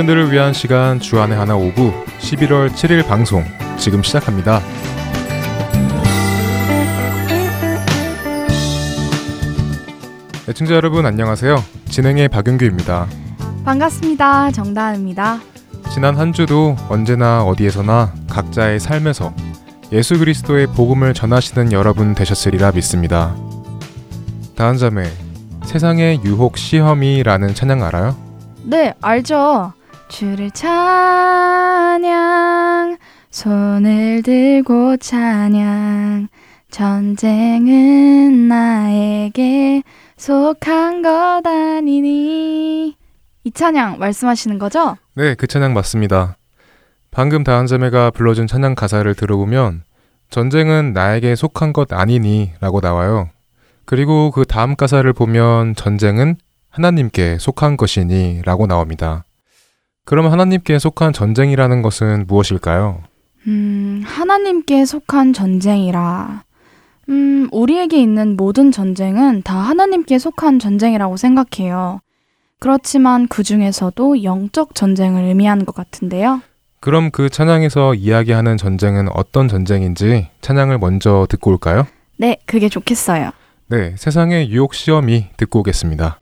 청년들을 위한 시간 주안의 하나 오부 11월 7일 방송 지금 시작합니다. 애청자 여러분 안녕하세요. 진행의 박윤규입니다. 반갑습니다. 정다은입니다. 지난 한 주도 언제나 어디에서나 각자의 삶에서 예수 그리스도의 복음을 전하시는 여러분 되셨으리라 믿습니다. 다한 자매, 세상의 유혹 시험이라는 찬양 알아요? 네, 알죠. 주를 찬양, 손을 들고 찬양, 전쟁은 나에게 속한 것 아니니. 이 찬양 말씀하시는 거죠? 네, 그 찬양 맞습니다. 방금 다한 자매가 불러준 찬양 가사를 들어보면 전쟁은 나에게 속한 것 아니니 라고 나와요. 그리고 그 다음 가사를 보면 전쟁은 하나님께 속한 것이니 라고 나옵니다. 그럼 하나님께 속한 전쟁이라는 것은 무엇일까요? 음, 하나님께 속한 전쟁이라. 음, 우리에게 있는 모든 전쟁은 다 하나님께 속한 전쟁이라고 생각해요. 그렇지만 그 중에서도 영적 전쟁을 의미하는 것 같은데요. 그럼 그 찬양에서 이야기하는 전쟁은 어떤 전쟁인지 찬양을 먼저 듣고 올까요? 네, 그게 좋겠어요. 네, 세상의 유혹 시험이 듣고 오겠습니다.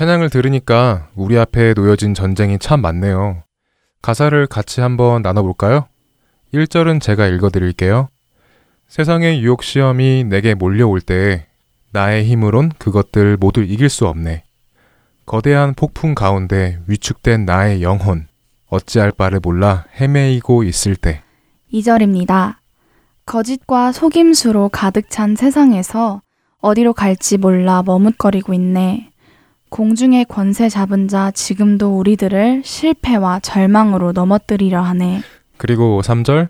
찬양을 들으니까 우리 앞에 놓여진 전쟁이 참 많네요. 가사를 같이 한번 나눠볼까요? 1절은 제가 읽어드릴게요. 세상의 유혹 시험이 내게 몰려올 때에 나의 힘으론 그것들 모두 이길 수 없네. 거대한 폭풍 가운데 위축된 나의 영혼, 어찌할 바를 몰라 헤매이고 있을 때. 2절입니다. 거짓과 속임수로 가득 찬 세상에서 어디로 갈지 몰라 머뭇거리고 있네. 공중의 권세 잡은 자 지금도 우리들을 실패와 절망으로 넘어뜨리려 하네. 그리고 3절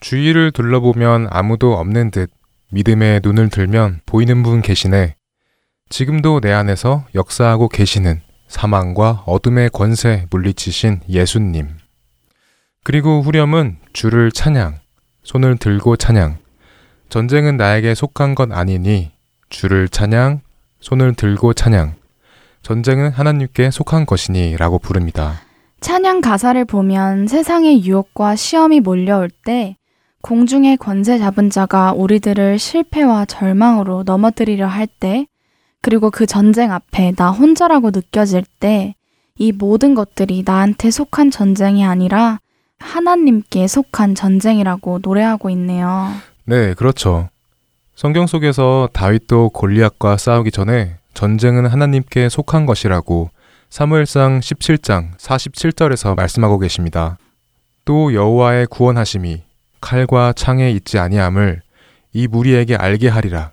주위를 둘러보면 아무도 없는 듯 믿음의 눈을 들면 보이는 분 계시네. 지금도 내 안에서 역사하고 계시는 사망과 어둠의 권세 물리치신 예수님. 그리고 후렴은 주를 찬양, 손을 들고 찬양. 전쟁은 나에게 속한 것 아니니 주를 찬양, 손을 들고 찬양. 전쟁은 하나님께 속한 것이니 라고 부릅니다. 찬양 가사를 보면 세상의 유혹과 시험이 몰려올 때 공중의 권세 잡은 자가 우리들을 실패와 절망으로 넘어뜨리려 할 때, 그리고 그 전쟁 앞에 나 혼자라고 느껴질 때, 이 모든 것들이 나한테 속한 전쟁이 아니라 하나님께 속한 전쟁이라고 노래하고 있네요. 네, 그렇죠. 성경 속에서 다윗도 골리앗과 싸우기 전에 전쟁은 하나님께 속한 것이라고 사무엘상 17장 47절에서 말씀하고 계십니다. 또 여호와의 구원하심이 칼과 창에 있지 아니함을 이 무리에게 알게 하리라.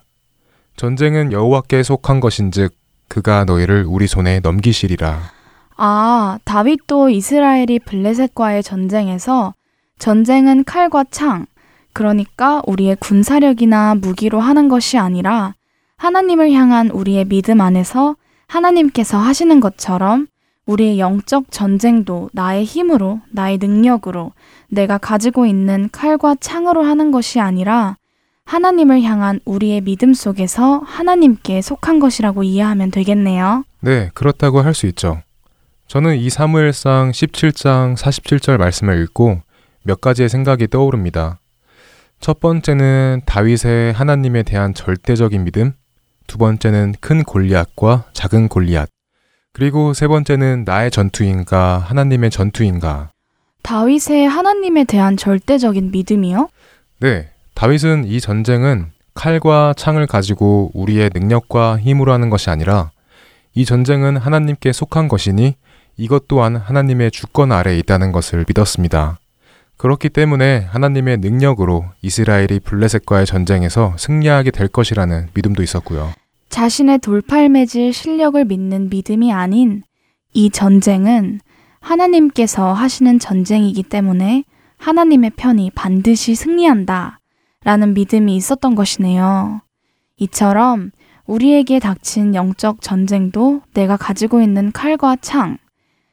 전쟁은 여호와께 속한 것인즉 그가 너희를 우리 손에 넘기시리라. 아, 다윗도 이스라엘이 블레셋과의 전쟁에서 전쟁은 칼과 창, 그러니까 우리의 군사력이나 무기로 하는 것이 아니라 하나님을 향한 우리의 믿음 안에서 하나님께서 하시는 것처럼 우리의 영적 전쟁도 나의 힘으로, 나의 능력으로, 내가 가지고 있는 칼과 창으로 하는 것이 아니라 하나님을 향한 우리의 믿음 속에서 하나님께 속한 것이라고 이해하면 되겠네요. 네, 그렇다고 할 수 있죠. 저는 이 사무엘상 17장 47절 말씀을 읽고 몇 가지의 생각이 떠오릅니다. 첫 번째는 다윗의 하나님에 대한 절대적인 믿음, 두 번째는 큰 골리앗과 작은 골리앗. 그리고 세 번째는 나의 전투인가 하나님의 전투인가. 다윗의 하나님에 대한 절대적인 믿음이요? 네. 다윗은 이 전쟁은 칼과 창을 가지고 우리의 능력과 힘으로 하는 것이 아니라 이 전쟁은 하나님께 속한 것이니 이것 또한 하나님의 주권 아래에 있다는 것을 믿었습니다. 그렇기 때문에 하나님의 능력으로 이스라엘이 블레셋과의 전쟁에서 승리하게 될 것이라는 믿음도 있었고요. 자신의 돌팔매질 실력을 믿는 믿음이 아닌 이 전쟁은 하나님께서 하시는 전쟁이기 때문에 하나님의 편이 반드시 승리한다 라는 믿음이 있었던 것이네요. 이처럼 우리에게 닥친 영적 전쟁도 내가 가지고 있는 칼과 창,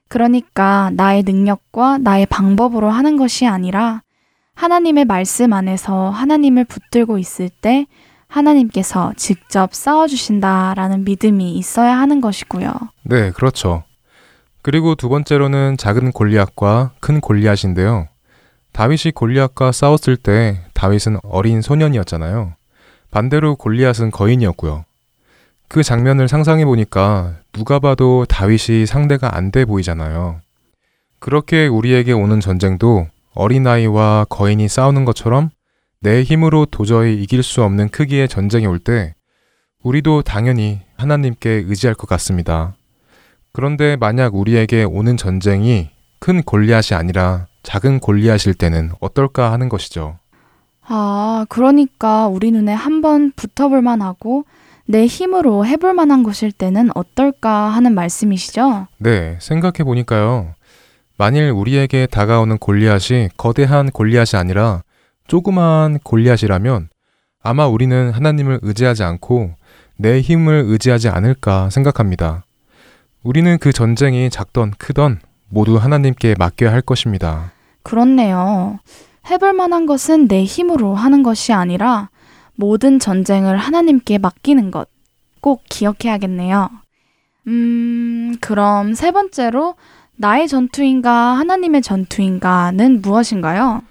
그러니까 나의 능력과 나의 방법으로 하는 것이 아니라 하나님의 말씀 안에서 하나님을 붙들고 있을 때 하나님께서 직접 싸워주신다라는 믿음이 있어야 하는 것이고요. 네, 그렇죠. 그리고 두 번째로는 작은 골리앗과 큰 골리앗인데요. 다윗이 골리앗과 싸웠을 때 다윗은 어린 소년이었잖아요. 반대로 골리앗은 거인이었고요. 그 장면을 상상해 보니까 누가 봐도 다윗이 상대가 안 돼 보이잖아요. 그렇게 우리에게 오는 전쟁도 어린아이와 거인이 싸우는 것처럼 내 힘으로 도저히 이길 수 없는 크기의 전쟁이 올 때 우리도 당연히 하나님께 의지할 것 같습니다. 그런데 만약 우리에게 오는 전쟁이 큰 골리앗이 아니라 작은 골리앗일 때는 어떨까 하는 것이죠. 아, 그러니까 우리 눈에 한번 붙어볼 만하고 내 힘으로 해볼 만한 것일 때는 어떨까 하는 말씀이시죠? 네, 생각해 보니까요. 만일 우리에게 다가오는 골리앗이 거대한 골리앗이 아니라 조그마한 골리앗이라면 아마 우리는 하나님을 의지하지 않고 내 힘을 의지하지 않을까 생각합니다. 우리는 그 전쟁이 작던 크던 모두 하나님께 맡겨야 할 것입니다. 그렇네요. 해볼 만한 것은 내 힘으로 하는 것이 아니라 모든 전쟁을 하나님께 맡기는 것. 꼭 기억해야겠네요. 음, 그럼 세 번째로 나의 전투인가 하나님의 전투인가는 무엇인가요?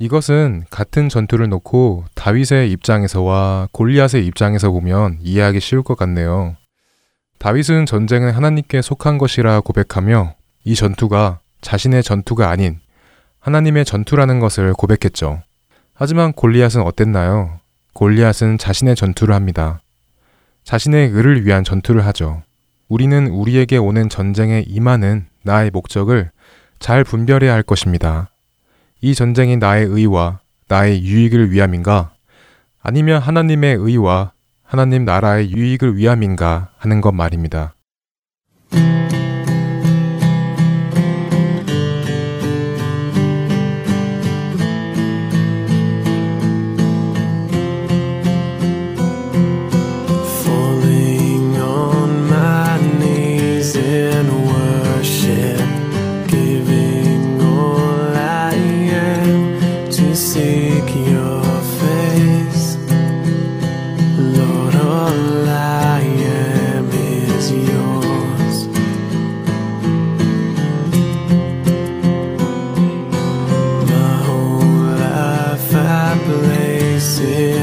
이것은 같은 전투를 놓고 다윗의 입장에서와 골리앗의 입장에서 보면 이해하기 쉬울 것 같네요. 다윗은 전쟁은 하나님께 속한 것이라 고백하며 이 전투가 자신의 전투가 아닌 하나님의 전투라는 것을 고백했죠. 하지만 골리앗은 어땠나요? 골리앗은 자신의 전투를 합니다. 자신의 의를 위한 전투를 하죠. 우리는 우리에게 오는 전쟁에 임하는 나의 목적을 잘 분별해야 할 것입니다. 이 전쟁이 나의 의와 나의 유익을 위함인가? 아니면 하나님의 의와 하나님 나라의 유익을 위함인가 하는 것 말입니다. say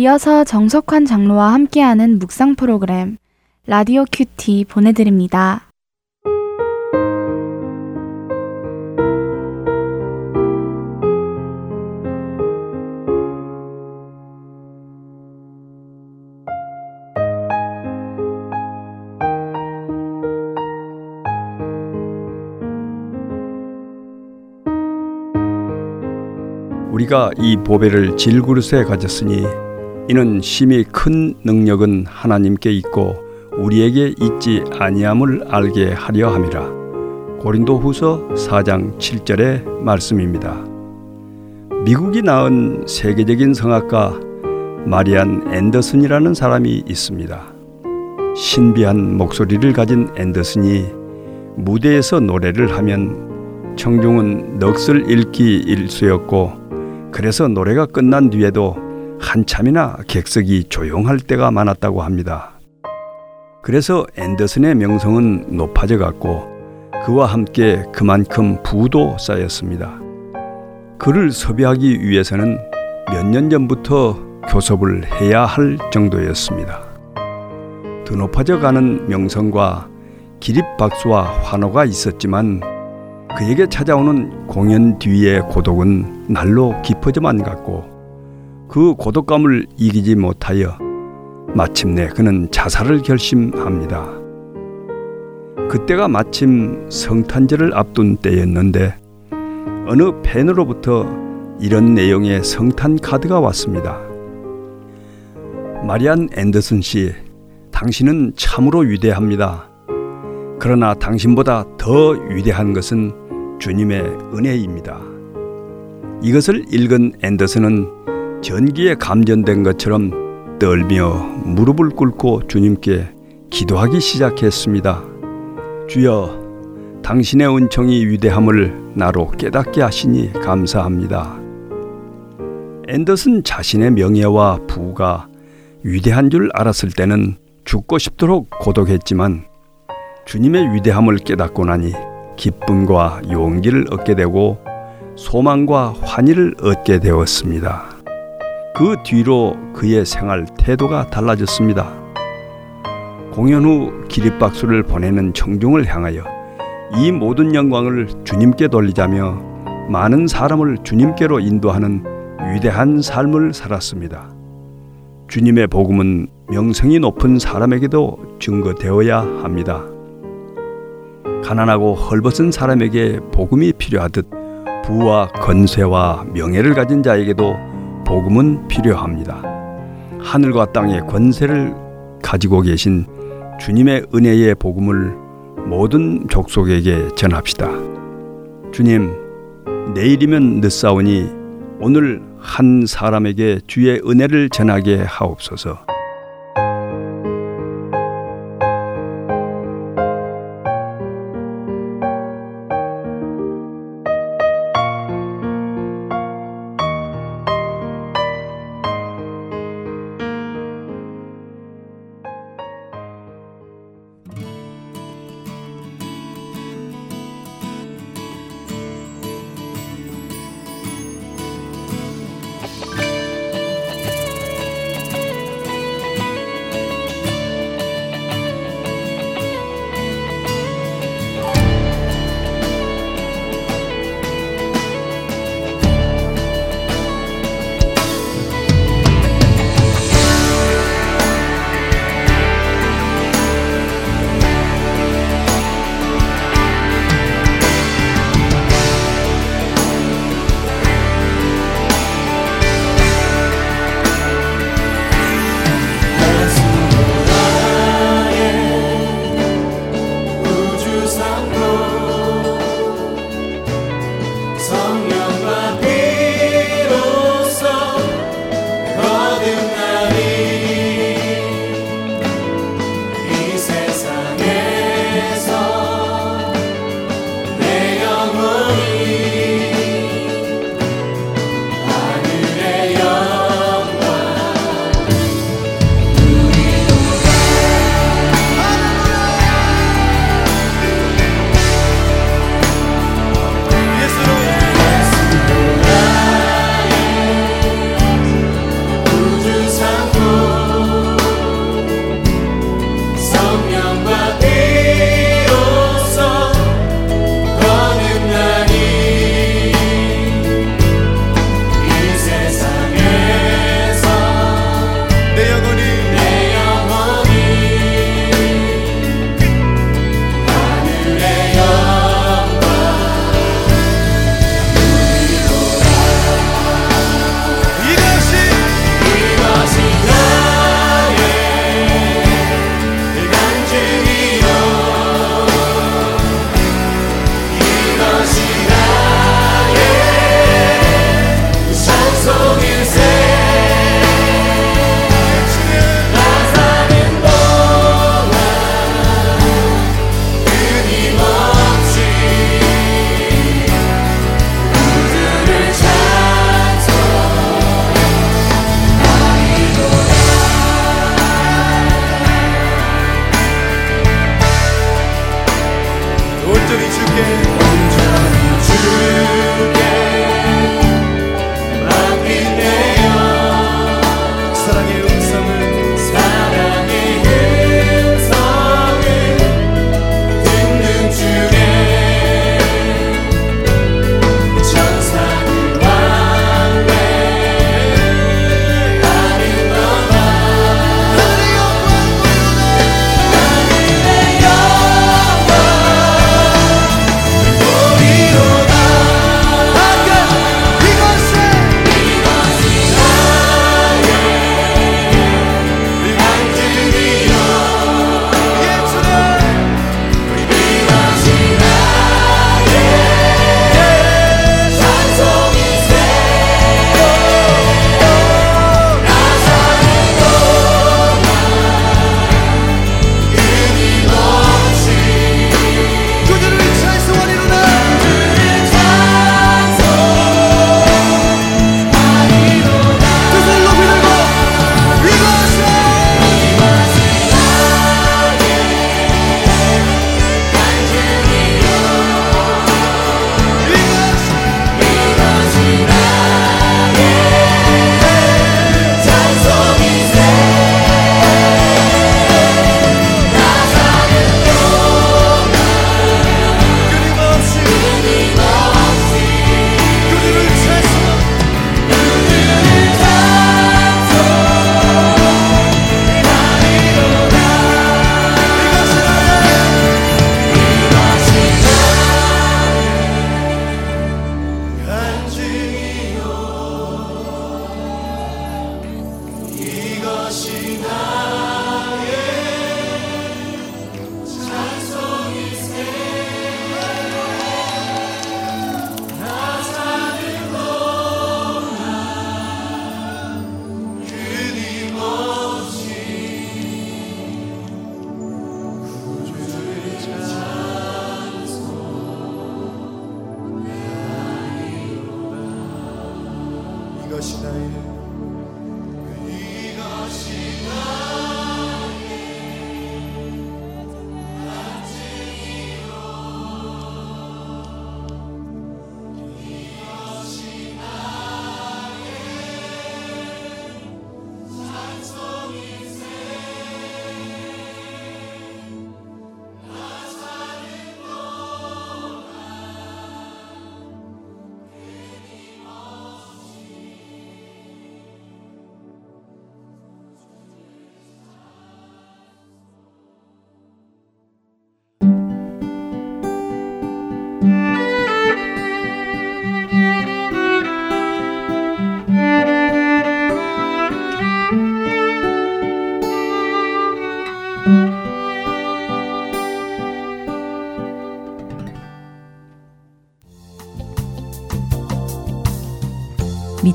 이어서 정석환 장로와 함께하는 묵상 프로그램 라디오 큐티 보내드립니다. 우리가 이 보배를 질그릇에 가졌으니 이는 심히 큰 능력은 하나님께 있고 우리에게 있지 아니함을 알게 하려 함이라. 고린도후서 4장 7절의 말씀입니다. 미국이 낳은 세계적인 성악가 마리안 앤더슨이라는 사람이 있습니다. 신비한 목소리를 가진 앤더슨이 무대에서 노래를 하면 청중은 넋을 잃기 일수였고 그래서 노래가 끝난 뒤에도 한참이나 객석이 조용할 때가 많았다고 합니다. 그래서 앤더슨의 명성은 높아져 갔고 그와 함께 그만큼 부도 쌓였습니다. 그를 섭외하기 위해서는 몇 년 전부터 교섭을 해야 할 정도였습니다. 더 높아져 가는 명성과 기립박수와 환호가 있었지만 그에게 찾아오는 공연 뒤의 고독은 날로 깊어져만 갔고 그 고독감을 이기지 못하여 마침내 그는 자살을 결심합니다. 그때가 마침 성탄절을 앞둔 때였는데 어느 팬으로부터 이런 내용의 성탄 카드가 왔습니다. 마리안 앤더슨 씨, 당신은 참으로 위대합니다. 그러나 당신보다 더 위대한 것은 주님의 은혜입니다. 이것을 읽은 앤더슨은 전기에 감전된 것처럼 떨며 무릎을 꿇고 주님께 기도하기 시작했습니다. 주여, 당신의 은총이 위대함을 나로 깨닫게 하시니 감사합니다. 앤더슨 자신의 명예와 부가 위대한 줄 알았을 때는 죽고 싶도록 고독했지만 주님의 위대함을 깨닫고 나니 기쁨과 용기를 얻게 되고 소망과 환희를 얻게 되었습니다. 그 뒤로 그의 생활 태도가 달라졌습니다. 공연 후 기립박수를 보내는 청중을 향하여 이 모든 영광을 주님께 돌리자며 많은 사람을 주님께로 인도하는 위대한 삶을 살았습니다. 주님의 복음은 명성이 높은 사람에게도 증거되어야 합니다. 가난하고 헐벗은 사람에게 복음이 필요하듯 부와 건세와 명예를 가진 자에게도 복음은 필요합니다. 하늘과 땅의 권세를 가지고 계신 주님의 은혜의 복음을 모든 족속에게 전합시다. 주님, 내일이면 늦사오니 오늘 한 사람에게 주의 은혜를 전하게 하옵소서.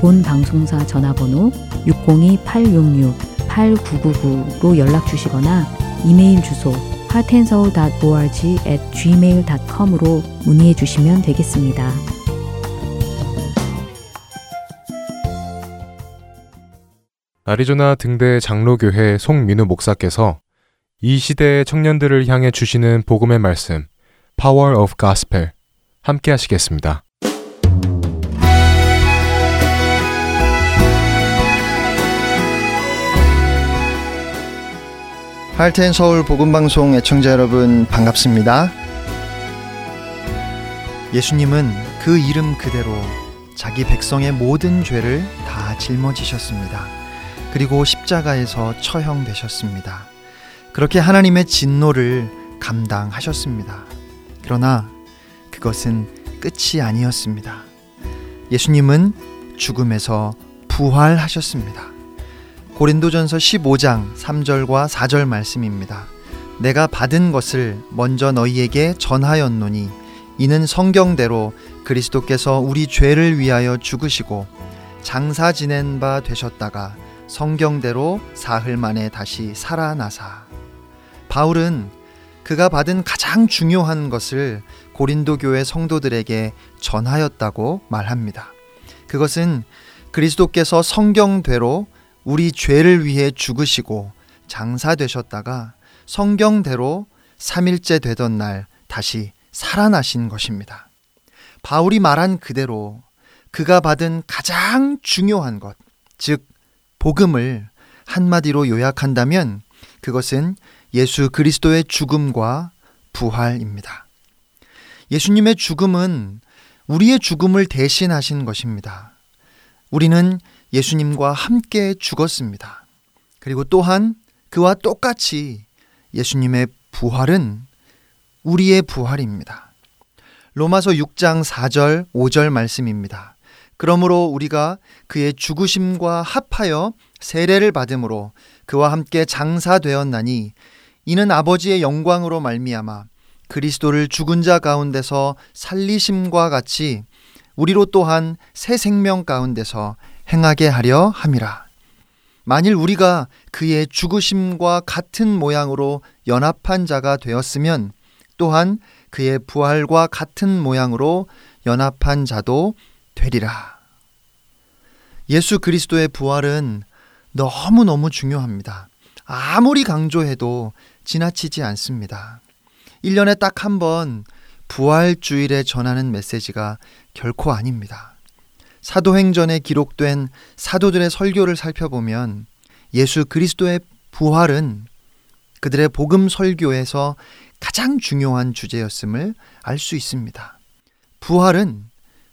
본 방송사 전화번호 602-866-8999로 연락 주시거나 이메일 주소 heartandsoul.org at gmail.com으로 문의해 주시면 되겠습니다. 아리조나 등대 장로교회 송민우 목사께서 이 시대의 청년들을 향해 주시는 복음의 말씀 Power of Gospel 함께 하시겠습니다. 할텐 서울 복음방송 애청자 여러분 반갑습니다. 예수님은 그 이름 그대로 자기 백성의 모든 죄를 다 짊어지셨습니다. 그리고 십자가에서 처형되셨습니다. 그렇게 하나님의 진노를 감당하셨습니다. 그러나 그것은 끝이 아니었습니다. 예수님은 죽음에서 부활하셨습니다. 고린도전서 15장 3절과 4절 말씀입니다. 내가 받은 것을 먼저 너희에게 전하였노니 이는 성경대로 그리스도께서 우리 죄를 위하여 죽으시고 장사 지낸 바 되셨다가 성경대로 사흘 만에 다시 살아나사. 바울은 그가 받은 가장 중요한 것을 고린도 교회 성도들에게 전하였다고 말합니다. 그것은 그리스도께서 성경대로 우리 죄를 위해 죽으시고 장사되셨다가 성경대로 3일째 되던 날 다시 살아나신 것입니다. 바울이 말한 그대로 그가 받은 가장 중요한 것, 즉, 복음을 한마디로 요약한다면 그것은 예수 그리스도의 죽음과 부활입니다. 예수님의 죽음은 우리의 죽음을 대신하신 것입니다. 우리는 예수님과 함께 죽었습니다. 그리고 또한 그와 똑같이 예수님의 부활은 우리의 부활입니다. 로마서 6장 4절, 5절 말씀입니다. 그러므로 우리가 그의 죽으심과 합하여 세례를 받음으로 그와 함께 장사되었나니 이는 아버지의 영광으로 말미암아 그리스도를 죽은 자 가운데서 살리심과 같이 우리로 또한 새 생명 가운데서 행하게 하려 함이라. 만일 우리가 그의 죽으심과 같은 모양으로 연합한 자가 되었으면 또한 그의 부활과 같은 모양으로 연합한 자도 되리라. 예수 그리스도의 부활은 너무너무 중요합니다. 아무리 강조해도 지나치지 않습니다. 1년에 딱 한 번 부활주일에 전하는 메시지가 결코 아닙니다. 사도행전에 기록된 사도들의 설교를 살펴보면 예수 그리스도의 부활은 그들의 복음 설교에서 가장 중요한 주제였음을 알 수 있습니다. 부활은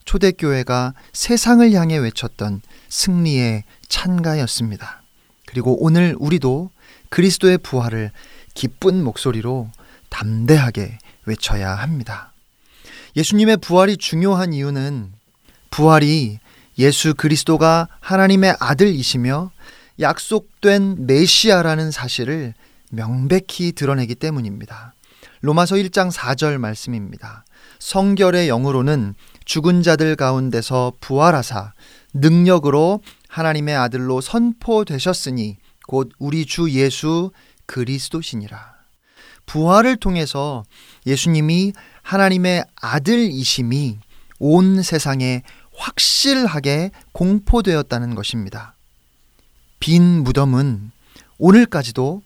초대교회가 세상을 향해 외쳤던 승리의 찬가였습니다. 그리고 오늘 우리도 그리스도의 부활을 기쁜 목소리로 담대하게 외쳐야 합니다. 예수님의 부활이 중요한 이유는 부활이 예수 그리스도가 하나님의 아들이시며 약속된 메시아라는 사실을 명백히 드러내기 때문입니다. 로마서 1장 4절 말씀입니다. 성결의 영으로는 죽은 자들 가운데서 부활하사 능력으로 하나님의 아들로 선포되셨으니 곧 우리 주 예수 그리스도시니라. 부활을 통해서 예수님이 하나님의 아들이심이 온 세상에 확실하게 공포되었다는 것입니다. 빈 무덤은 오늘까지도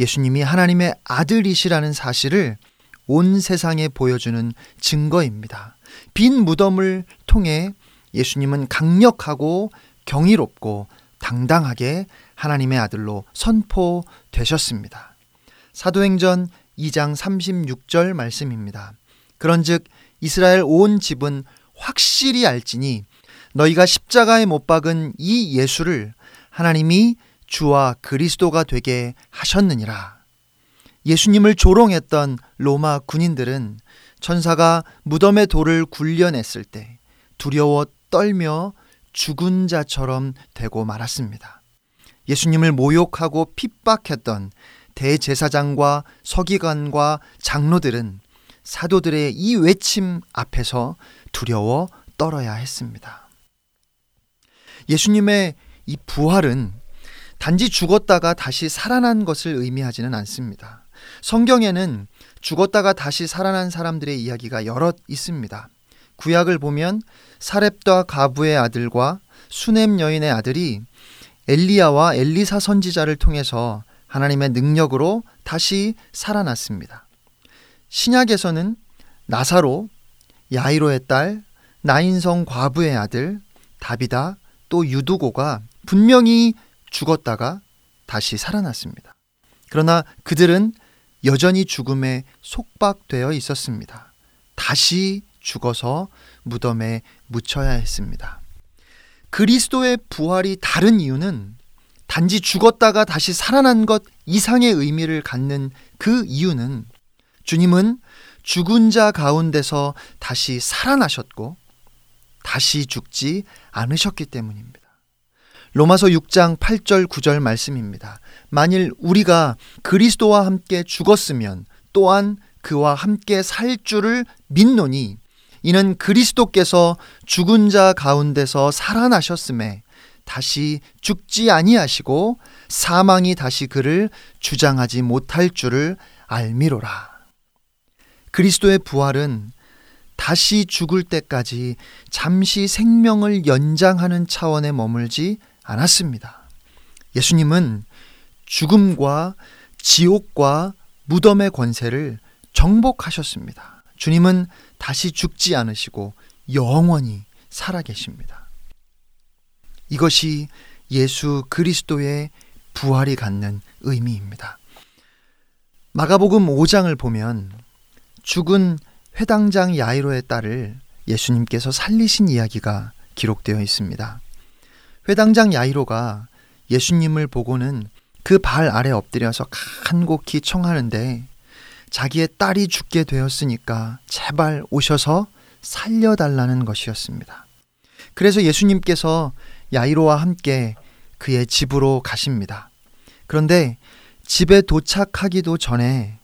예수님이 하나님의 아들이시라는 사실을 온 세상에 보여주는 증거입니다. 빈 무덤을 통해 예수님은 강력하고 경이롭고 당당하게 하나님의 아들로 선포되셨습니다. 사도행전 2장 36절 말씀입니다. 그런즉 이스라엘 온 집은 확실히 알지니 너희가 십자가에 못 박은 이 예수를 하나님이 주와 그리스도가 되게 하셨느니라. 예수님을 조롱했던 로마 군인들은 천사가 무덤의 돌을 굴려냈을 때 두려워 떨며 죽은 자처럼 되고 말았습니다. 예수님을 모욕하고 핍박했던 대제사장과 서기관과 장로들은 사도들의 이 외침 앞에서 두려워 떨어야 했습니다. 예수님의 이 부활은 단지 죽었다가 다시 살아난 것을 의미하지는 않습니다. 성경에는 죽었다가 다시 살아난 사람들의 이야기가 여럿 있습니다. 구약을 보면 사렙과 가부의 아들과 수넴 여인의 아들이 엘리야와 엘리사 선지자를 통해서 하나님의 능력으로 다시 살아났습니다. 신약에서는 나사로, 야이로의 딸, 나인성 과부의 아들, 다비다, 또 유두고가 분명히 죽었다가 다시 살아났습니다. 그러나 그들은 여전히 죽음에 속박되어 있었습니다. 다시 죽어서 무덤에 묻혀야 했습니다. 그리스도의 부활이 다른 이유는 단지 죽었다가 다시 살아난 것 이상의 의미를 갖는 그 이유는 주님은 죽은 자 가운데서 다시 살아나셨고 다시 죽지 않으셨기 때문입니다. 로마서 6장 8절 9절 말씀입니다. 만일 우리가 그리스도와 함께 죽었으면 또한 그와 함께 살 줄을 믿노니 이는 그리스도께서 죽은 자 가운데서 살아나셨음에 다시 죽지 아니하시고 사망이 다시 그를 주장하지 못할 줄을 알미로라. 그리스도의 부활은 다시 죽을 때까지 잠시 생명을 연장하는 차원에 머물지 않았습니다. 예수님은 죽음과 지옥과 무덤의 권세를 정복하셨습니다. 주님은 다시 죽지 않으시고 영원히 살아계십니다. 이것이 예수 그리스도의 부활이 갖는 의미입니다. 마가복음 5장을 보면 죽은 회당장 야이로의 딸을 예수님께서 살리신 이야기가 기록되어 있습니다. 회당장 야이로가 예수님을 보고는 그 발 아래 엎드려서 간곡히 청하는데 자기의 딸이 죽게 되었으니까 제발 오셔서 살려달라는 것이었습니다. 그래서 예수님께서 야이로와 함께 그의 집으로 가십니다. 그런데 집에 도착하기도 전에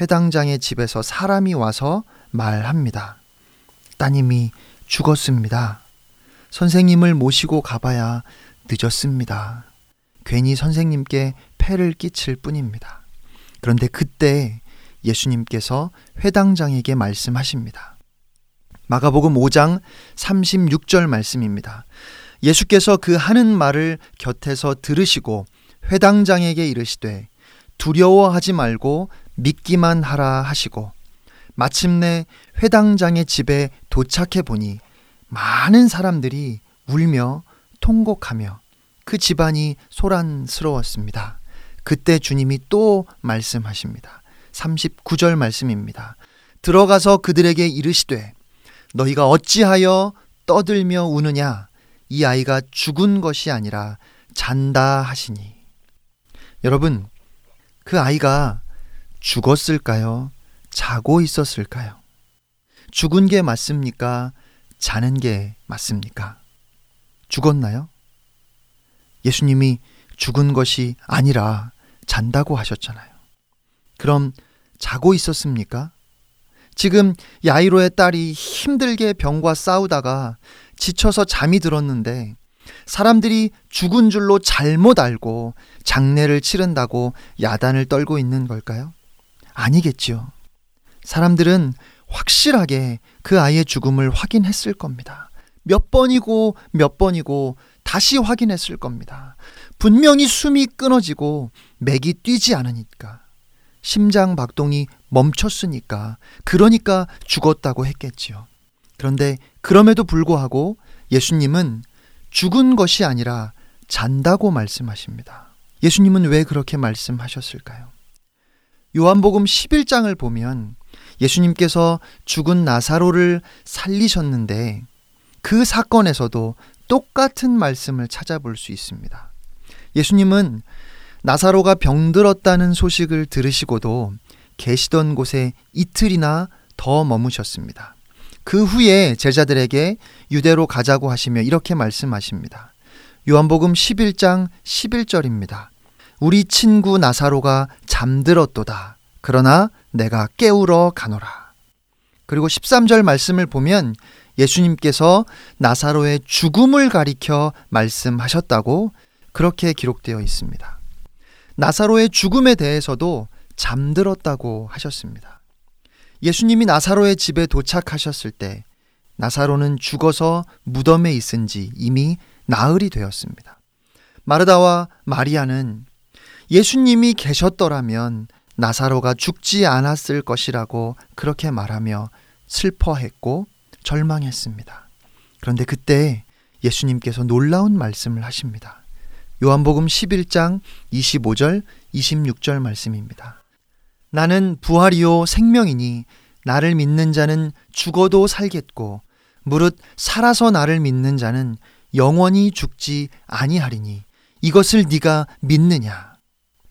회당장의 집에서 사람이 와서 말합니다. 따님이 죽었습니다. 선생님을 모시고 가봐야 늦었습니다. 괜히 선생님께 폐를 끼칠 뿐입니다. 그런데 그때 예수님께서 회당장에게 말씀하십니다. 마가복음 5장 36절 말씀입니다. 예수께서 그 하는 말을 곁에서 들으시고 회당장에게 이르시되 두려워하지 말고 믿기만 하라 하시고 마침내 회당장의 집에 도착해 보니 많은 사람들이 울며 통곡하며 그 집안이 소란스러웠습니다. 그때 주님이 또 말씀하십니다. 39절 말씀입니다. 들어가서 그들에게 이르시되 너희가 어찌하여 떠들며 우느냐 이 아이가 죽은 것이 아니라 잔다 하시니 여러분 그 아이가 죽었을까요? 자고 있었을까요? 죽은 게 맞습니까? 자는 게 맞습니까? 죽었나요? 예수님이 죽은 것이 아니라 잔다고 하셨잖아요. 그럼 자고 있었습니까? 지금 야이로의 딸이 힘들게 병과 싸우다가 지쳐서 잠이 들었는데 사람들이 죽은 줄로 잘못 알고 장례를 치른다고 야단을 떨고 있는 걸까요? 아니겠지요. 사람들은 확실하게 그 아이의 죽음을 확인했을 겁니다. 몇 번이고 몇 번이고 다시 확인했을 겁니다. 분명히 숨이 끊어지고 맥이 뛰지 않으니까. 심장 박동이 멈췄으니까. 그러니까 죽었다고 했겠지요. 그런데 그럼에도 불구하고 예수님은 죽은 것이 아니라 잔다고 말씀하십니다. 예수님은 왜 그렇게 말씀하셨을까요? 요한복음 11장을 보면 예수님께서 죽은 나사로를 살리셨는데 그 사건에서도 똑같은 말씀을 찾아볼 수 있습니다. 예수님은 나사로가 병들었다는 소식을 들으시고도 계시던 곳에 이틀이나 더 머무셨습니다. 그 후에 제자들에게 유대로 가자고 하시며 이렇게 말씀하십니다. 요한복음 11장 11절입니다. 우리 친구 나사로가 잠들었도다. 그러나 내가 깨우러 가노라. 그리고 13절 말씀을 보면 예수님께서 나사로의 죽음을 가리켜 말씀하셨다고 그렇게 기록되어 있습니다. 나사로의 죽음에 대해서도 잠들었다고 하셨습니다. 예수님이 나사로의 집에 도착하셨을 때 나사로는 죽어서 무덤에 있은 지 이미 나흘이 되었습니다. 마르다와 마리아는 예수님이 계셨더라면 나사로가 죽지 않았을 것이라고 그렇게 말하며 슬퍼했고 절망했습니다. 그런데 그때 예수님께서 놀라운 말씀을 하십니다. 요한복음 11장 25절, 26절 말씀입니다. 나는 부활이요 생명이니 나를 믿는 자는 죽어도 살겠고 무릇 살아서 나를 믿는 자는 영원히 죽지 아니하리니 이것을 네가 믿느냐?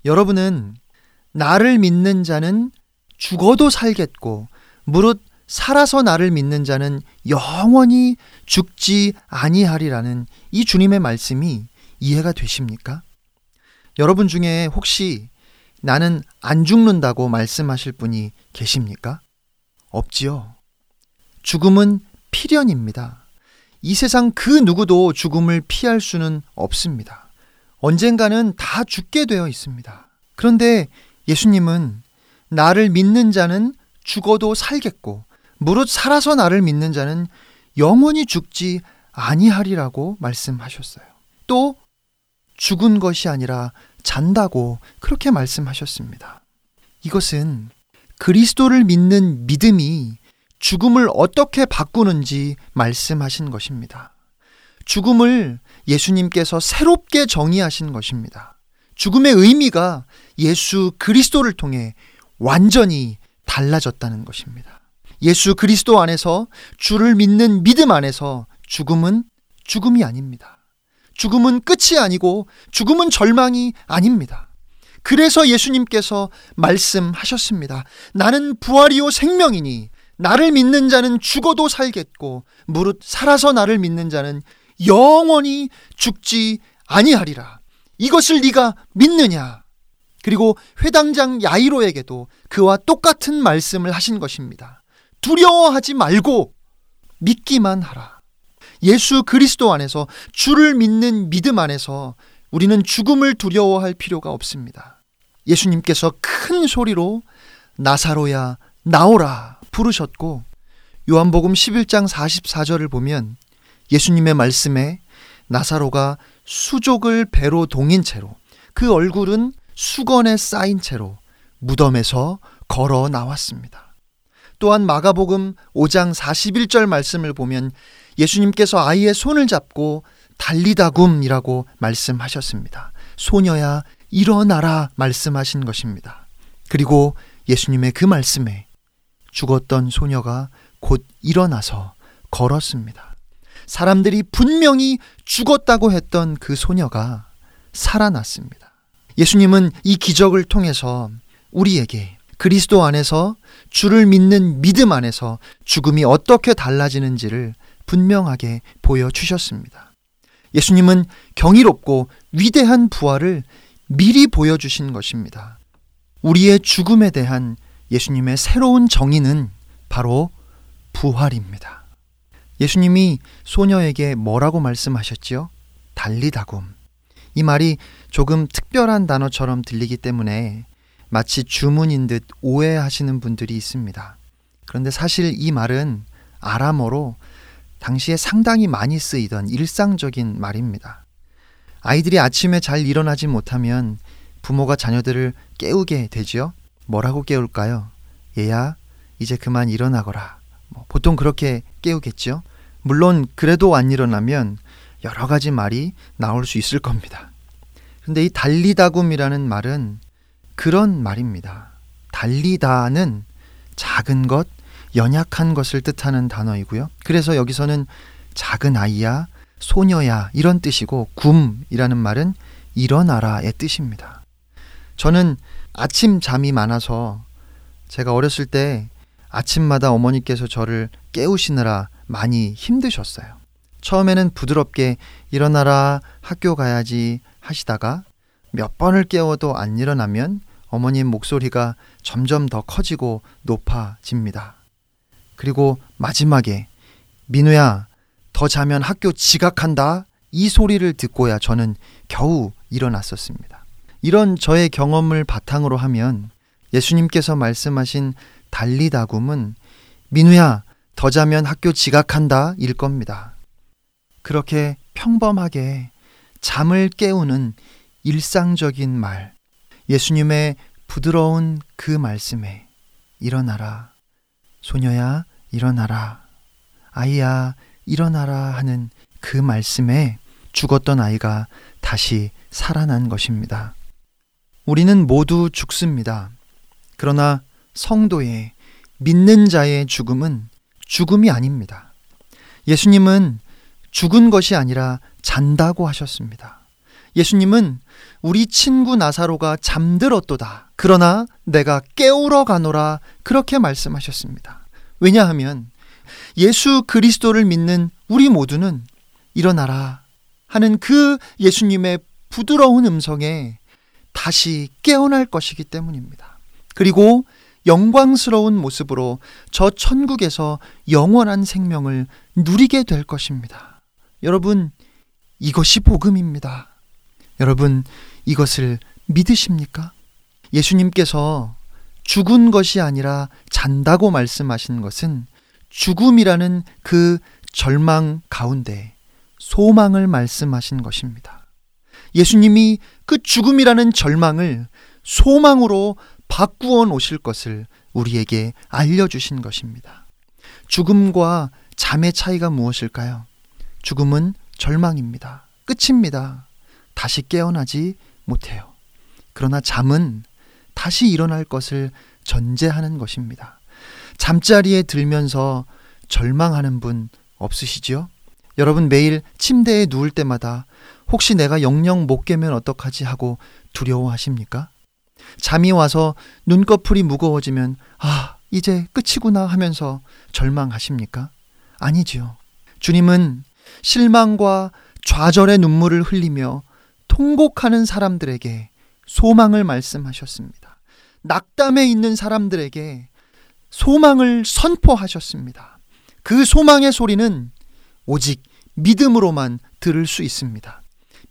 여러분은 나를 믿는 자는 죽어도 살겠고 무릇 살아서 나를 믿는 자는 영원히 죽지 아니하리라는 이 주님의 말씀이 이해가 되십니까? 여러분 중에 혹시 나는 안 죽는다고 말씀하실 분이 계십니까? 없지요. 죽음은 필연입니다. 이 세상 그 누구도 죽음을 피할 수는 없습니다. 언젠가는 다 죽게 되어 있습니다. 그런데 예수님은 나를 믿는 자는 죽어도 살겠고 무릇 살아서 나를 믿는 자는 영원히 죽지 아니하리라고 말씀하셨어요. 또 죽은 것이 아니라 잔다고 그렇게 말씀하셨습니다. 이것은 그리스도를 믿는 믿음이 죽음을 어떻게 바꾸는지 말씀하신 것입니다. 죽음을 예수님께서 새롭게 정의하신 것입니다. 죽음의 의미가 예수 그리스도를 통해 완전히 달라졌다는 것입니다. 예수 그리스도 안에서 주를 믿는 믿음 안에서 죽음은 죽음이 아닙니다. 죽음은 끝이 아니고 죽음은 절망이 아닙니다. 그래서 예수님께서 말씀하셨습니다. 나는 부활이요 생명이니 나를 믿는 자는 죽어도 살겠고 무릇 살아서 나를 믿는 자는 영원히 죽지 아니하리라. 이것을 네가 믿느냐? 그리고 회당장 야이로에게도 그와 똑같은 말씀을 하신 것입니다. 두려워하지 말고 믿기만 하라. 예수 그리스도 안에서 주를 믿는 믿음 안에서 우리는 죽음을 두려워할 필요가 없습니다. 예수님께서 큰 소리로 나사로야 나오라 부르셨고 요한복음 11장 44절을 보면 예수님의 말씀에 나사로가 수족을 배로 동인 채로 그 얼굴은 수건에 쌓인 채로 무덤에서 걸어 나왔습니다. 또한 마가복음 5장 41절 말씀을 보면 예수님께서 아이의 손을 잡고 달리다굼이라고 말씀하셨습니다. 소녀야 일어나라 말씀하신 것입니다. 그리고 예수님의 그 말씀에 죽었던 소녀가 곧 일어나서 걸었습니다. 사람들이 분명히 죽었다고 했던 그 소녀가 살아났습니다. 예수님은 이 기적을 통해서 우리에게 그리스도 안에서 주를 믿는 믿음 안에서 죽음이 어떻게 달라지는지를 분명하게 보여주셨습니다. 예수님은 경이롭고 위대한 부활을 미리 보여주신 것입니다. 우리의 죽음에 대한 예수님의 새로운 정의는 바로 부활입니다. 예수님이 소녀에게 뭐라고 말씀하셨지요? 달리다굼. 이 말이 조금 특별한 단어처럼 들리기 때문에 마치 주문인 듯 오해하시는 분들이 있습니다. 그런데 사실 이 말은 아람어로 당시에 상당히 많이 쓰이던 일상적인 말입니다. 아이들이 아침에 잘 일어나지 못하면 부모가 자녀들을 깨우게 되지요. 뭐라고 깨울까요? 얘야, 이제 그만 일어나거라. 뭐 보통 그렇게 깨우겠죠. 물론 그래도 안 일어나면 여러 가지 말이 나올 수 있을 겁니다. 근데 이 달리다굼이라는 말은 그런 말입니다. 달리다는 작은 것, 연약한 것을 뜻하는 단어이고요. 그래서 여기서는 작은 아이야, 소녀야 이런 뜻이고 굼이라는 말은 일어나라의 뜻입니다. 저는 아침 잠이 많아서 제가 어렸을 때 아침마다 어머니께서 저를 깨우시느라 많이 힘드셨어요. 처음에는 부드럽게 일어나라 학교 가야지 하시다가 몇 번을 깨워도 안 일어나면 어머님 목소리가 점점 더 커지고 높아집니다. 그리고 마지막에 민우야 더 자면 학교 지각한다 이 소리를 듣고야 저는 겨우 일어났었습니다. 이런 저의 경험을 바탕으로 하면 예수님께서 말씀하신 달리다굼은 민우야 더 자면 학교 지각한다 일 겁니다. 그렇게 평범하게 잠을 깨우는 일상적인 말, 예수님의 부드러운 그 말씀에 일어나라. 소녀야, 일어나라. 아이야, 일어나라 하는 그 말씀에 죽었던 아이가 다시 살아난 것입니다. 우리는 모두 죽습니다. 그러나 성도의 믿는 자의 죽음은 죽음이 아닙니다. 예수님은 죽은 것이 아니라 잔다고 하셨습니다. 예수님은 우리 친구 나사로가 잠들었도다. 그러나 내가 깨우러 가노라. 그렇게 말씀하셨습니다. 왜냐하면 예수 그리스도를 믿는 우리 모두는 일어나라 하는 그 예수님의 부드러운 음성에 다시 깨어날 것이기 때문입니다. 그리고 영광스러운 모습으로 저 천국에서 영원한 생명을 누리게 될 것입니다. 여러분, 이것이 복음입니다. 여러분, 이것을 믿으십니까? 예수님께서 죽은 것이 아니라 잔다고 말씀하신 것은 죽음이라는 그 절망 가운데 소망을 말씀하신 것입니다. 예수님이 그 죽음이라는 절망을 소망으로 바꾸어 놓으실 것을 우리에게 알려주신 것입니다. 죽음과 잠의 차이가 무엇일까요? 죽음은 절망입니다. 끝입니다. 다시 깨어나지 못해요. 그러나 잠은 다시 일어날 것을 전제하는 것입니다. 잠자리에 들면서 절망하는 분 없으시지요? 여러분 매일 침대에 누울 때마다 혹시 내가 영영 못 깨면 어떡하지 하고 두려워하십니까? 잠이 와서 눈꺼풀이 무거워지면 아, 이제 끝이구나 하면서 절망하십니까? 아니지요. 주님은 실망과 좌절의 눈물을 흘리며 통곡하는 사람들에게 소망을 말씀하셨습니다. 낙담에 있는 사람들에게 소망을 선포하셨습니다. 그 소망의 소리는 오직 믿음으로만 들을 수 있습니다.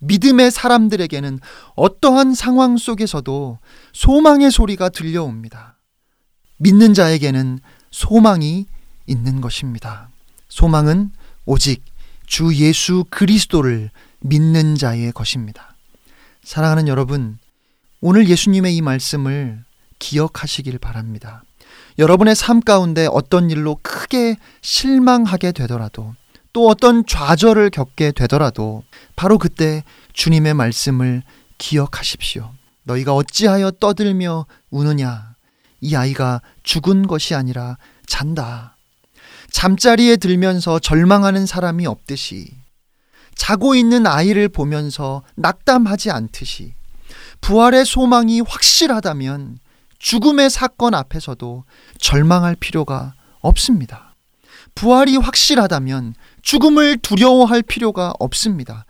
믿음의 사람들에게는 어떠한 상황 속에서도 소망의 소리가 들려옵니다. 믿는 자에게는 소망이 있는 것입니다. 소망은 오직 주 예수 그리스도를 믿는 자의 것입니다. 사랑하는 여러분, 오늘 예수님의 이 말씀을 기억하시길 바랍니다. 여러분의 삶 가운데 어떤 일로 크게 실망하게 되더라도 또 어떤 좌절을 겪게 되더라도 바로 그때 주님의 말씀을 기억하십시오. 너희가 어찌하여 떠들며 우느냐? 이 아이가 죽은 것이 아니라 잔다. 잠자리에 들면서 절망하는 사람이 없듯이 자고 있는 아이를 보면서 낙담하지 않듯이 부활의 소망이 확실하다면 죽음의 사건 앞에서도 절망할 필요가 없습니다. 부활이 확실하다면 죽음을 두려워할 필요가 없습니다.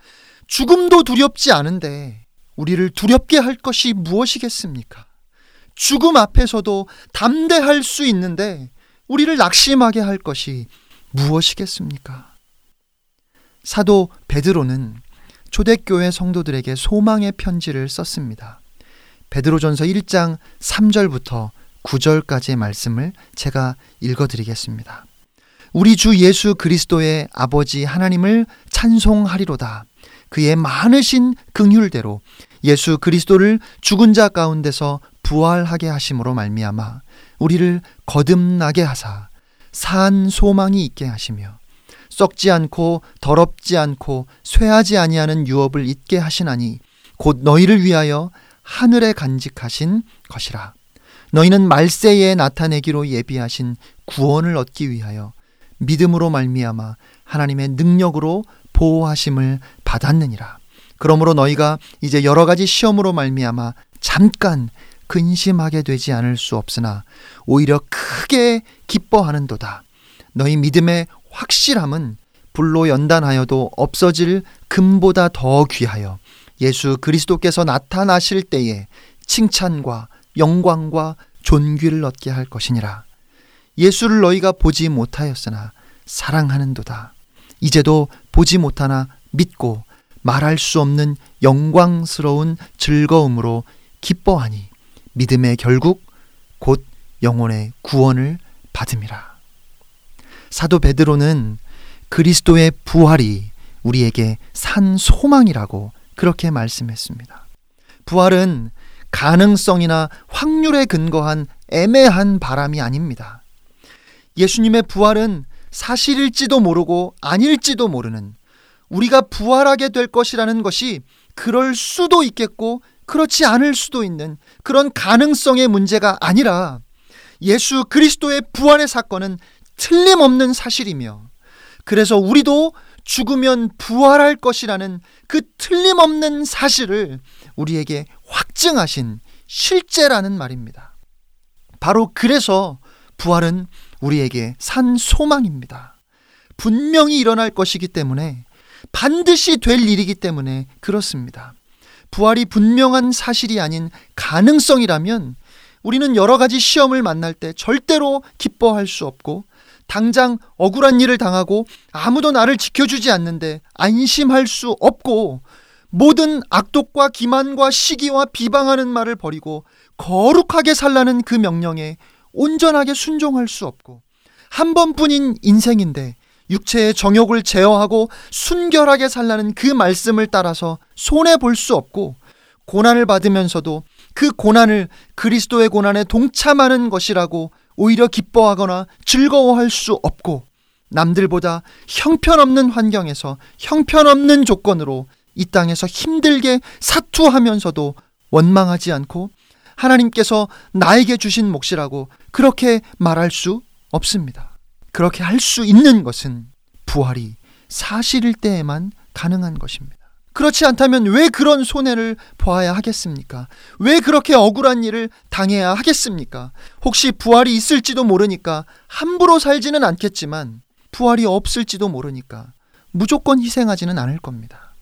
죽음도 두렵지 않은데 우리를 두렵게 할 것이 무엇이겠습니까? 죽음 앞에서도 담대할 수 있는데 우리를 낙심하게 할 것이 무엇이겠습니까? 사도 베드로는 초대교회 성도들에게 소망의 편지를 썼습니다. 베드로전서 1장 3절부터 9절까지의 말씀을 제가 읽어 드리겠습니다. 우리 주 예수 그리스도의 아버지 하나님을 찬송하리로다. 그의 많으신 긍휼대로 예수 그리스도를 죽은 자 가운데서 부활하게 하심으로 말미암아 우리를 거듭나게 하사 산 소망이 있게 하시며 썩지 않고 더럽지 않고 쇠하지 아니하는 유업을 잊게 하시나니 곧 너희를 위하여 하늘에 간직하신 것이라 너희는 말세에 나타내기로 예비하신 구원을 얻기 위하여 믿음으로 말미암아 하나님의 능력으로 보호하심을 받았느니라. 그러므로 너희가 이제 여러 가지 시험으로 말미암아 잠깐 근심하게 되지 않을 수 없으나 오히려 크게 기뻐하는도다. 너희 믿음의 확실함은 불로 연단하여도 없어질 금보다 더 귀하여 예수 그리스도께서 나타나실 때에 칭찬과 영광과 존귀를 얻게 할 것이니라. 예수를 너희가 보지 못하였으나 사랑하는도다. 이제도 보지 못하나 믿고 말할 수 없는 영광스러운 즐거움으로 기뻐하니 믿음의 결국 곧 영혼의 구원을 받음이라. 사도 베드로는 그리스도의 부활이 우리에게 산 소망이라고 그렇게 말씀했습니다. 부활은 가능성이나 확률에 근거한 애매한 바람이 아닙니다. 예수님의 부활은 사실일지도 모르고 아닐지도 모르는 우리가 부활하게 될 것이라는 것이 그럴 수도 있겠고 그렇지 않을 수도 있는 그런 가능성의 문제가 아니라 예수 그리스도의 부활의 사건은 틀림없는 사실이며 그래서 우리도 죽으면 부활할 것이라는 그 틀림없는 사실을 우리에게 확증하신 실제라는 말입니다. 바로 그래서 부활은 우리에게 산 소망입니다. 분명히 일어날 것이기 때문에 반드시 될 일이기 때문에 그렇습니다. 부활이 분명한 사실이 아닌 가능성이라면 우리는 여러 가지 시험을 만날 때 절대로 기뻐할 수 없고 당장 억울한 일을 당하고 아무도 나를 지켜주지 않는데 안심할 수 없고 모든 악독과 기만과 시기와 비방하는 말을 버리고 거룩하게 살라는 그 명령에 온전하게 순종할 수 없고 한 번뿐인 인생인데 육체의 정욕을 제어하고 순결하게 살라는 그 말씀을 따라서 손해 볼 수 없고 고난을 받으면서도 그 고난을 그리스도의 고난에 동참하는 것이라고 오히려 기뻐하거나 즐거워할 수 없고 남들보다 형편없는 환경에서 형편없는 조건으로 이 땅에서 힘들게 사투하면서도 원망하지 않고 하나님께서 나에게 주신 몫이라고 그렇게 말할 수 없습니다. 그렇게 할 수 있는 것은 부활이 사실일 때에만 가능한 것입니다. 그렇지 않다면 왜 그런 손해를 보아야 하겠습니까? 왜 그렇게 억울한 일을 당해야 하겠습니까? 혹시 부활이 있을지도 모르니까 함부로 살지는 않겠지만 부활이 없을지도 모르니까 무조건 희생하지는 않을 겁니다.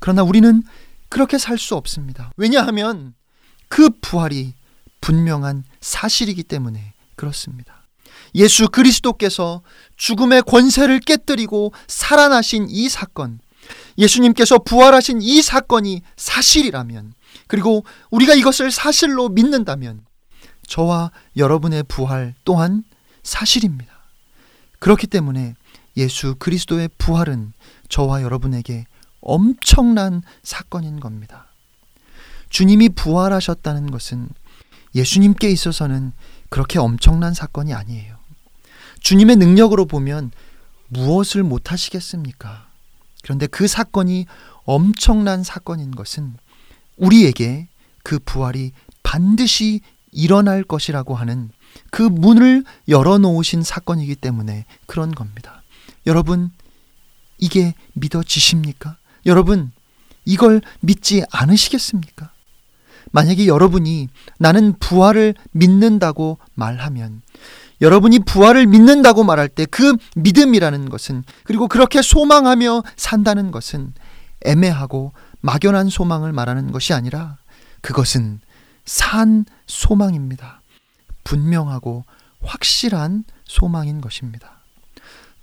그러나 우리는 그렇게 살 수 없습니다. 왜냐하면 그 부활이 분명한 사실이기 때문에 그렇습니다. 예수 그리스도께서 죽음의 권세를 깨뜨리고 살아나신 이 사건, 예수님께서 부활하신 이 사건이 사실이라면, 그리고 우리가 이것을 사실로 믿는다면, 저와 여러분의 부활 또한 사실입니다. 그렇기 때문에 예수 그리스도의 부활은 저와 여러분에게 엄청난 사건인 겁니다. 주님이 부활하셨다는 것은 예수님께 있어서는 그렇게 엄청난 사건이 아니에요. 주님의 능력으로 보면 무엇을 못 하시겠습니까? 그런데 그 사건이 엄청난 사건인 것은 우리에게 그 부활이 반드시 일어날 것이라고 하는 그 문을 열어놓으신 사건이기 때문에 그런 겁니다. 여러분, 이게 믿어지십니까? 여러분, 이걸 믿지 않으시겠습니까? 만약에 여러분이 나는 부활을 믿는다고 말하면 여러분이 부활을 믿는다고 말할 때 그 믿음이라는 것은 그리고 그렇게 소망하며 산다는 것은 애매하고 막연한 소망을 말하는 것이 아니라 그것은 산 소망입니다. 분명하고 확실한 소망인 것입니다.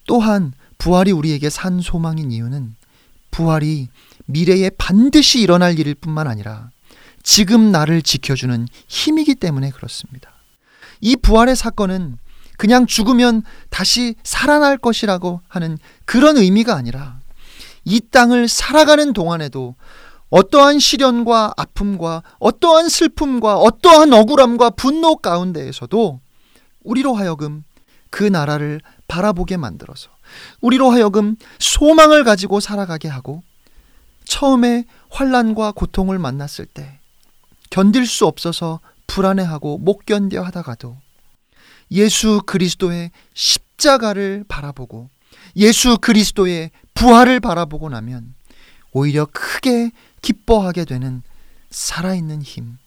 또한 부활이 우리에게 산 소망인 이유는 부활이 미래에 반드시 일어날 일일 뿐만 아니라 지금 나를 지켜주는 힘이기 때문에 그렇습니다. 이 부활의 사건은 그냥 죽으면 다시 살아날 것이라고 하는 그런 의미가 아니라 이 땅을 살아가는 동안에도 어떠한 시련과 아픔과 어떠한 슬픔과 어떠한 억울함과 분노 가운데에서도 우리로 하여금 그 나라를 바라보게 만들어서 우리로 하여금 소망을 가지고 살아가게 하고 처음에 환란과 고통을 만났을 때 견딜 수 없어서 불안해하고 못 견뎌 하다가도 예수 그리스도의 십자가를 바라보고 예수 그리스도의 부활을 바라보고 나면 오히려 크게 기뻐하게 되는 살아있는 힘,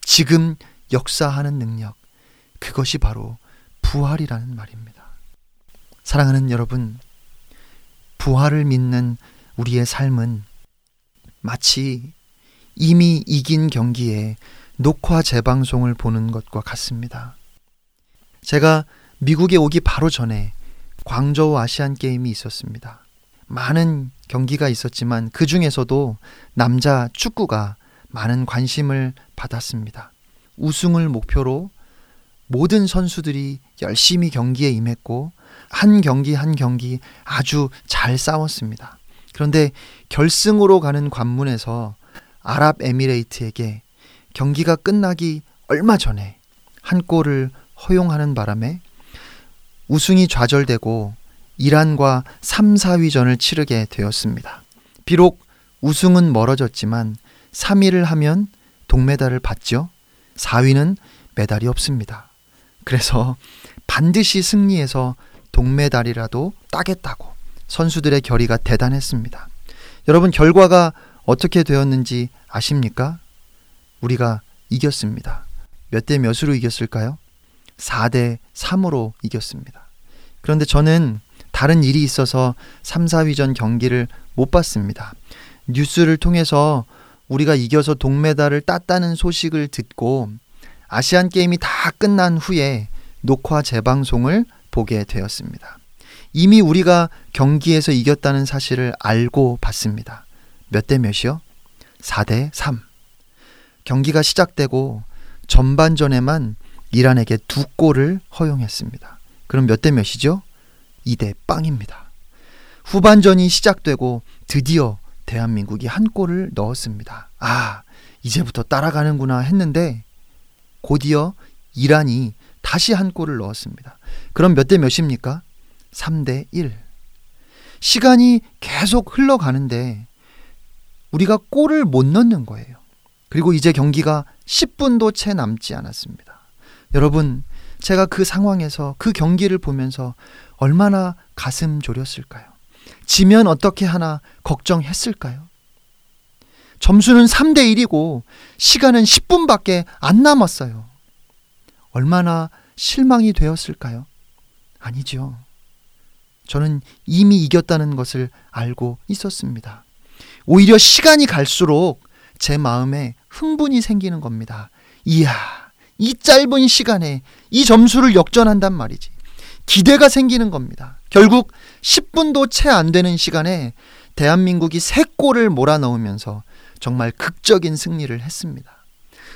지금 역사하는 능력, 그것이 바로 부활이라는 말입니다. 사랑하는 여러분, 부활을 믿는 우리의 삶은 마치 이미 이긴 경기에 녹화 재방송을 보는 것과 같습니다. 제가 미국에 오기 바로 전에 광저우 아시안 게임이 있었습니다. 많은 경기가 있었지만 그 중에서도 남자 축구가 많은 관심을 받았습니다. 우승을 목표로 모든 선수들이 열심히 경기에 임했고 한 경기 한 경기 아주 잘 싸웠습니다. 그런데 결승으로 가는 관문에서 아랍에미레이트에게 경기가 끝나기 얼마 전에 한 골을 허용하는 바람에 우승이 좌절되고 이란과 3, 4위전을 치르게 되었습니다. 비록 우승은 멀어졌지만 3위를 하면 동메달을 받죠. 4위는 메달이 없습니다. 그래서 반드시 승리해서 동메달이라도 따겠다고 선수들의 결의가 대단했습니다. 여러분 결과가 어떻게 되었는지 아십니까? 우리가 이겼습니다. 몇 대 몇으로 이겼을까요? 4대 3으로 이겼습니다. 그런데 저는 다른 일이 있어서 3, 4위전 경기를 못 봤습니다. 뉴스를 통해서 우리가 이겨서 동메달을 땄다는 소식을 듣고 아시안 게임이 다 끝난 후에 녹화 재방송을 보게 되었습니다. 이미 우리가 경기에서 이겼다는 사실을 알고 봤습니다. 몇 대 몇이요? 4대 3. 경기가 시작되고 전반전에만 이란에게 두 골을 허용했습니다. 그럼 몇 대 몇이죠? 2대 빵입니다. 후반전이 시작되고 드디어 대한민국이 한 골을 넣었습니다. 아, 이제부터 따라가는구나 했는데 곧이어 이란이 다시 한 골을 넣었습니다. 그럼 몇 대 몇입니까? 3대 1. 시간이 계속 흘러가는데 우리가 골을 못 넣는 거예요. 그리고 이제 경기가 10분도 채 남지 않았습니다. 여러분, 제가 그 상황에서 그 경기를 보면서 얼마나 가슴 졸였을까요? 지면 어떻게 하나 걱정했을까요? 점수는 3대 1이고 시간은 10분밖에 안 남았어요. 얼마나 실망이 되었을까요? 아니죠. 저는 이미 이겼다는 것을 알고 있었습니다. 오히려 시간이 갈수록 제 마음에 흥분이 생기는 겁니다. 이야, 이 짧은 시간에 이 점수를 역전한단 말이지. 기대가 생기는 겁니다. 결국 10분도 채 안 되는 시간에 대한민국이 3골을 몰아넣으면서 정말 극적인 승리를 했습니다.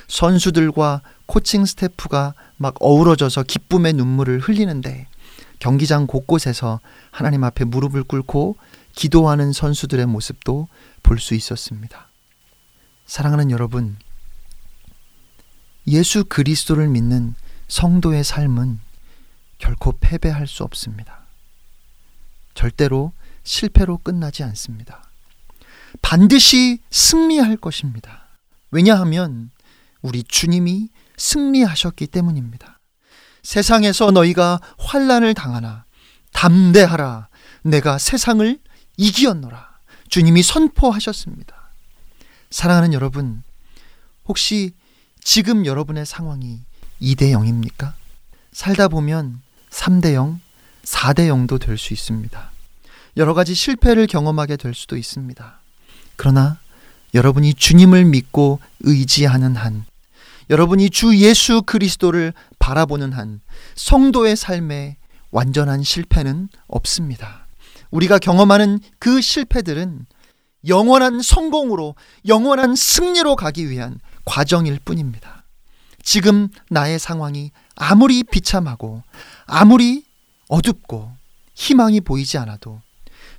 선수들과 코칭 스태프가 막 어우러져서 기쁨의 눈물을 흘리는데 경기장 곳곳에서 하나님 앞에 무릎을 꿇고 기도하는 선수들의 모습도 볼 수 있었습니다. 사랑하는 여러분, 예수 그리스도를 믿는 성도의 삶은 결코 패배할 수 없습니다. 절대로 실패로 끝나지 않습니다. 반드시 승리할 것입니다. 왜냐하면 우리 주님이 승리하셨기 때문입니다. 세상에서 너희가 환란을 당하나 담대하라 내가 세상을 이기었노라 주님이 선포하셨습니다. 사랑하는 여러분 혹시 지금 여러분의 상황이 2대 0입니까? 살다 보면 3대 0, 4대 0도 될 수 있습니다. 여러 가지 실패를 경험하게 될 수도 있습니다. 그러나 여러분이 주님을 믿고 의지하는 한, 여러분이 주 예수 그리스도를 바라보는 한, 성도의 삶에 완전한 실패는 없습니다. 우리가 경험하는 그 실패들은 영원한 성공으로, 영원한 승리로 가기 위한 과정일 뿐입니다. 지금 나의 상황이 아무리 비참하고, 아무리 어둡고, 희망이 보이지 않아도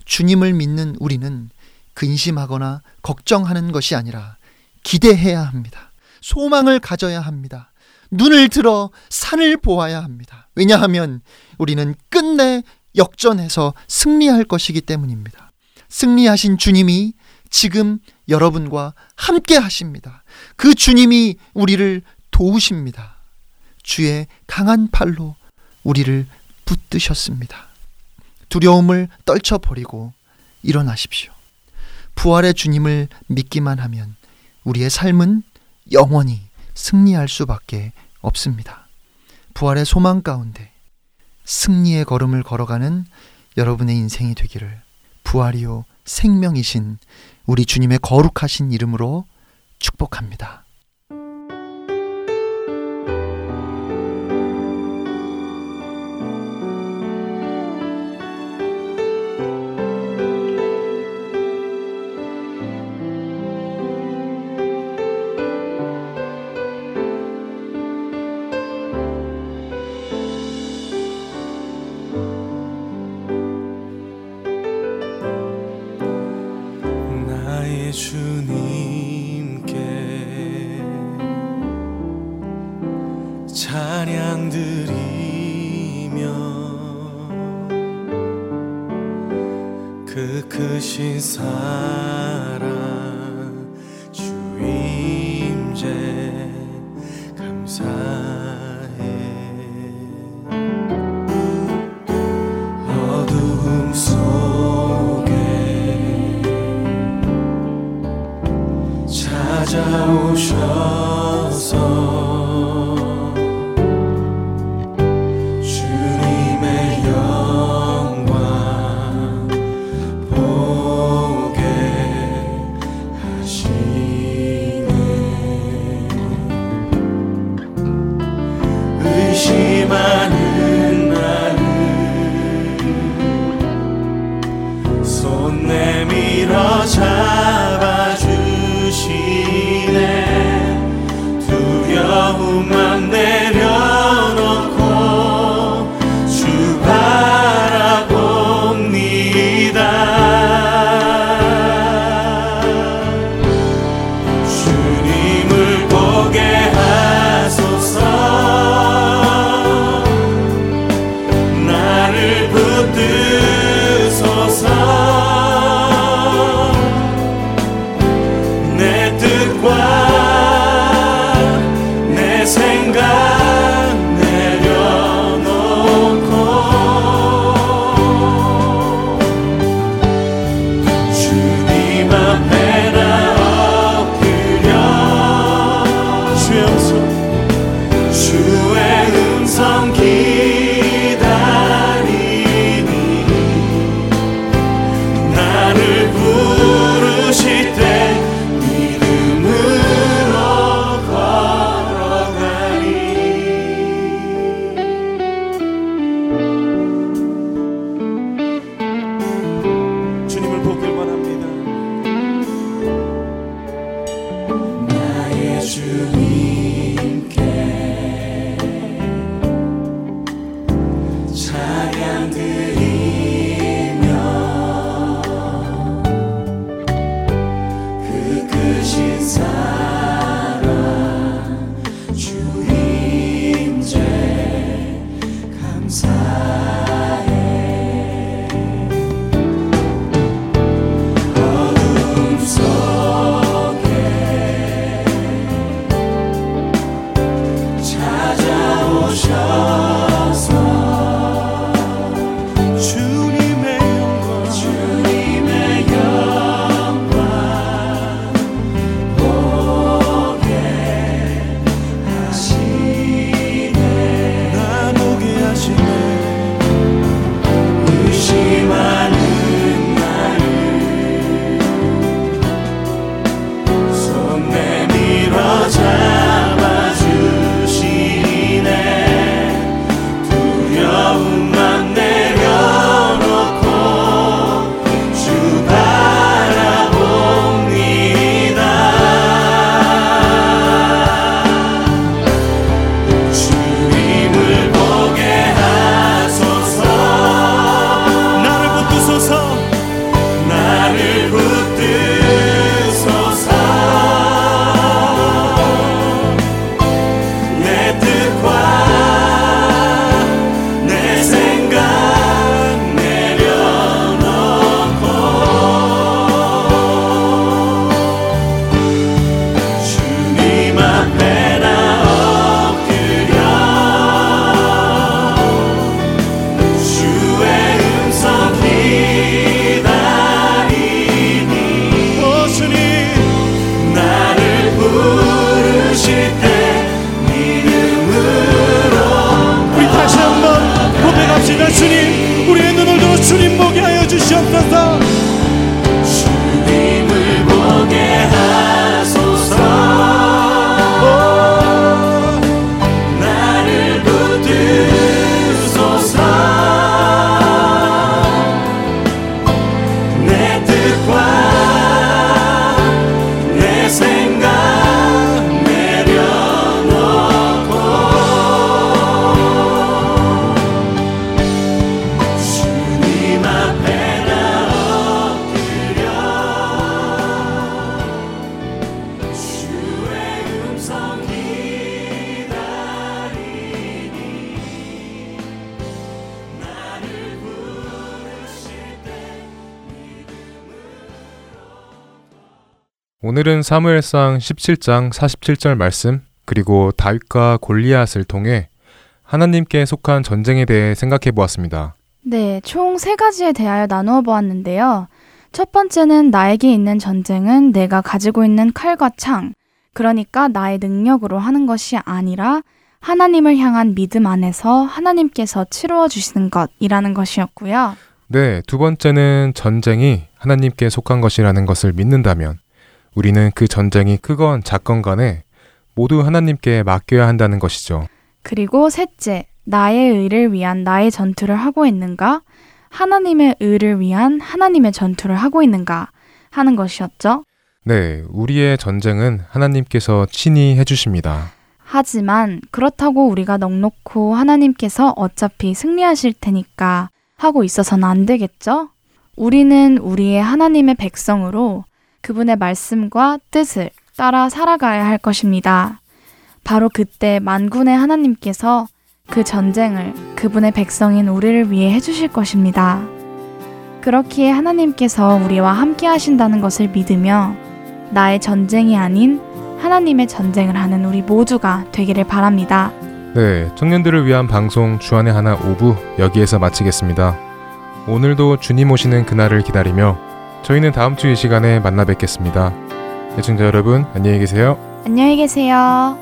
주님을 믿는 우리는 근심하거나 걱정하는 것이 아니라 기대해야 합니다. 소망을 가져야 합니다. 눈을 들어 산을 보아야 합니다. 왜냐하면 우리는 끝내 역전해서 승리할 것이기 때문입니다. 승리하신 주님이 지금 여러분과 함께 하십니다. 그 주님이 우리를 도우십니다. 주의 강한 팔로 우리를 붙드셨습니다. 두려움을 떨쳐버리고 일어나십시오. 부활의 주님을 믿기만 하면 우리의 삶은 영원히 승리할 수밖에 없습니다. 부활의 소망 가운데 승리의 걸음을 걸어가는 여러분의 인생이 되기를 부활이요 생명이신 우리 주님의 거룩하신 이름으로 축복합니다. 하시네 사무엘상 17장 47절 말씀 그리고 다윗과 골리앗을 통해 하나님께 속한 전쟁에 대해 생각해 보았습니다. 네, 총 세 가지에 대하여 나누어 보았는데요. 첫 번째는 나에게 있는 전쟁은 내가 가지고 있는 칼과 창, 그러니까 나의 능력으로 하는 것이 아니라 하나님을 향한 믿음 안에서 하나님께서 치루어 주시는 것이라는 것이었고요. 네, 두 번째는 전쟁이 하나님께 속한 것이라는 것을 믿는다면 우리는 그 전쟁이 크건 작건 간에 모두 하나님께 맡겨야 한다는 것이죠. 그리고 셋째, 나의 의를 위한 나의 전투를 하고 있는가? 하나님의 의를 위한 하나님의 전투를 하고 있는가? 하는 것이었죠. 네, 우리의 전쟁은 하나님께서 친히 해주십니다. 하지만 그렇다고 우리가 넉넉고 하나님께서 어차피 승리하실 테니까 하고 있어서는 안 되겠죠? 우리는 우리의 하나님의 백성으로 그분의 말씀과 뜻을 따라 살아가야 할 것입니다. 바로 그때 만군의 하나님께서 그 전쟁을 그분의 백성인 우리를 위해 해주실 것입니다. 그렇기에 하나님께서 우리와 함께 하신다는 것을 믿으며 나의 전쟁이 아닌 하나님의 전쟁을 하는 우리 모두가 되기를 바랍니다. 네, 청년들을 위한 방송 주안의 하나 5부 여기에서 마치겠습니다. 오늘도 주님 오시는 그날을 기다리며 저희는 다음 주 이 시간에 만나 뵙겠습니다. 애청자 여러분, 안녕히 계세요. 안녕히 계세요.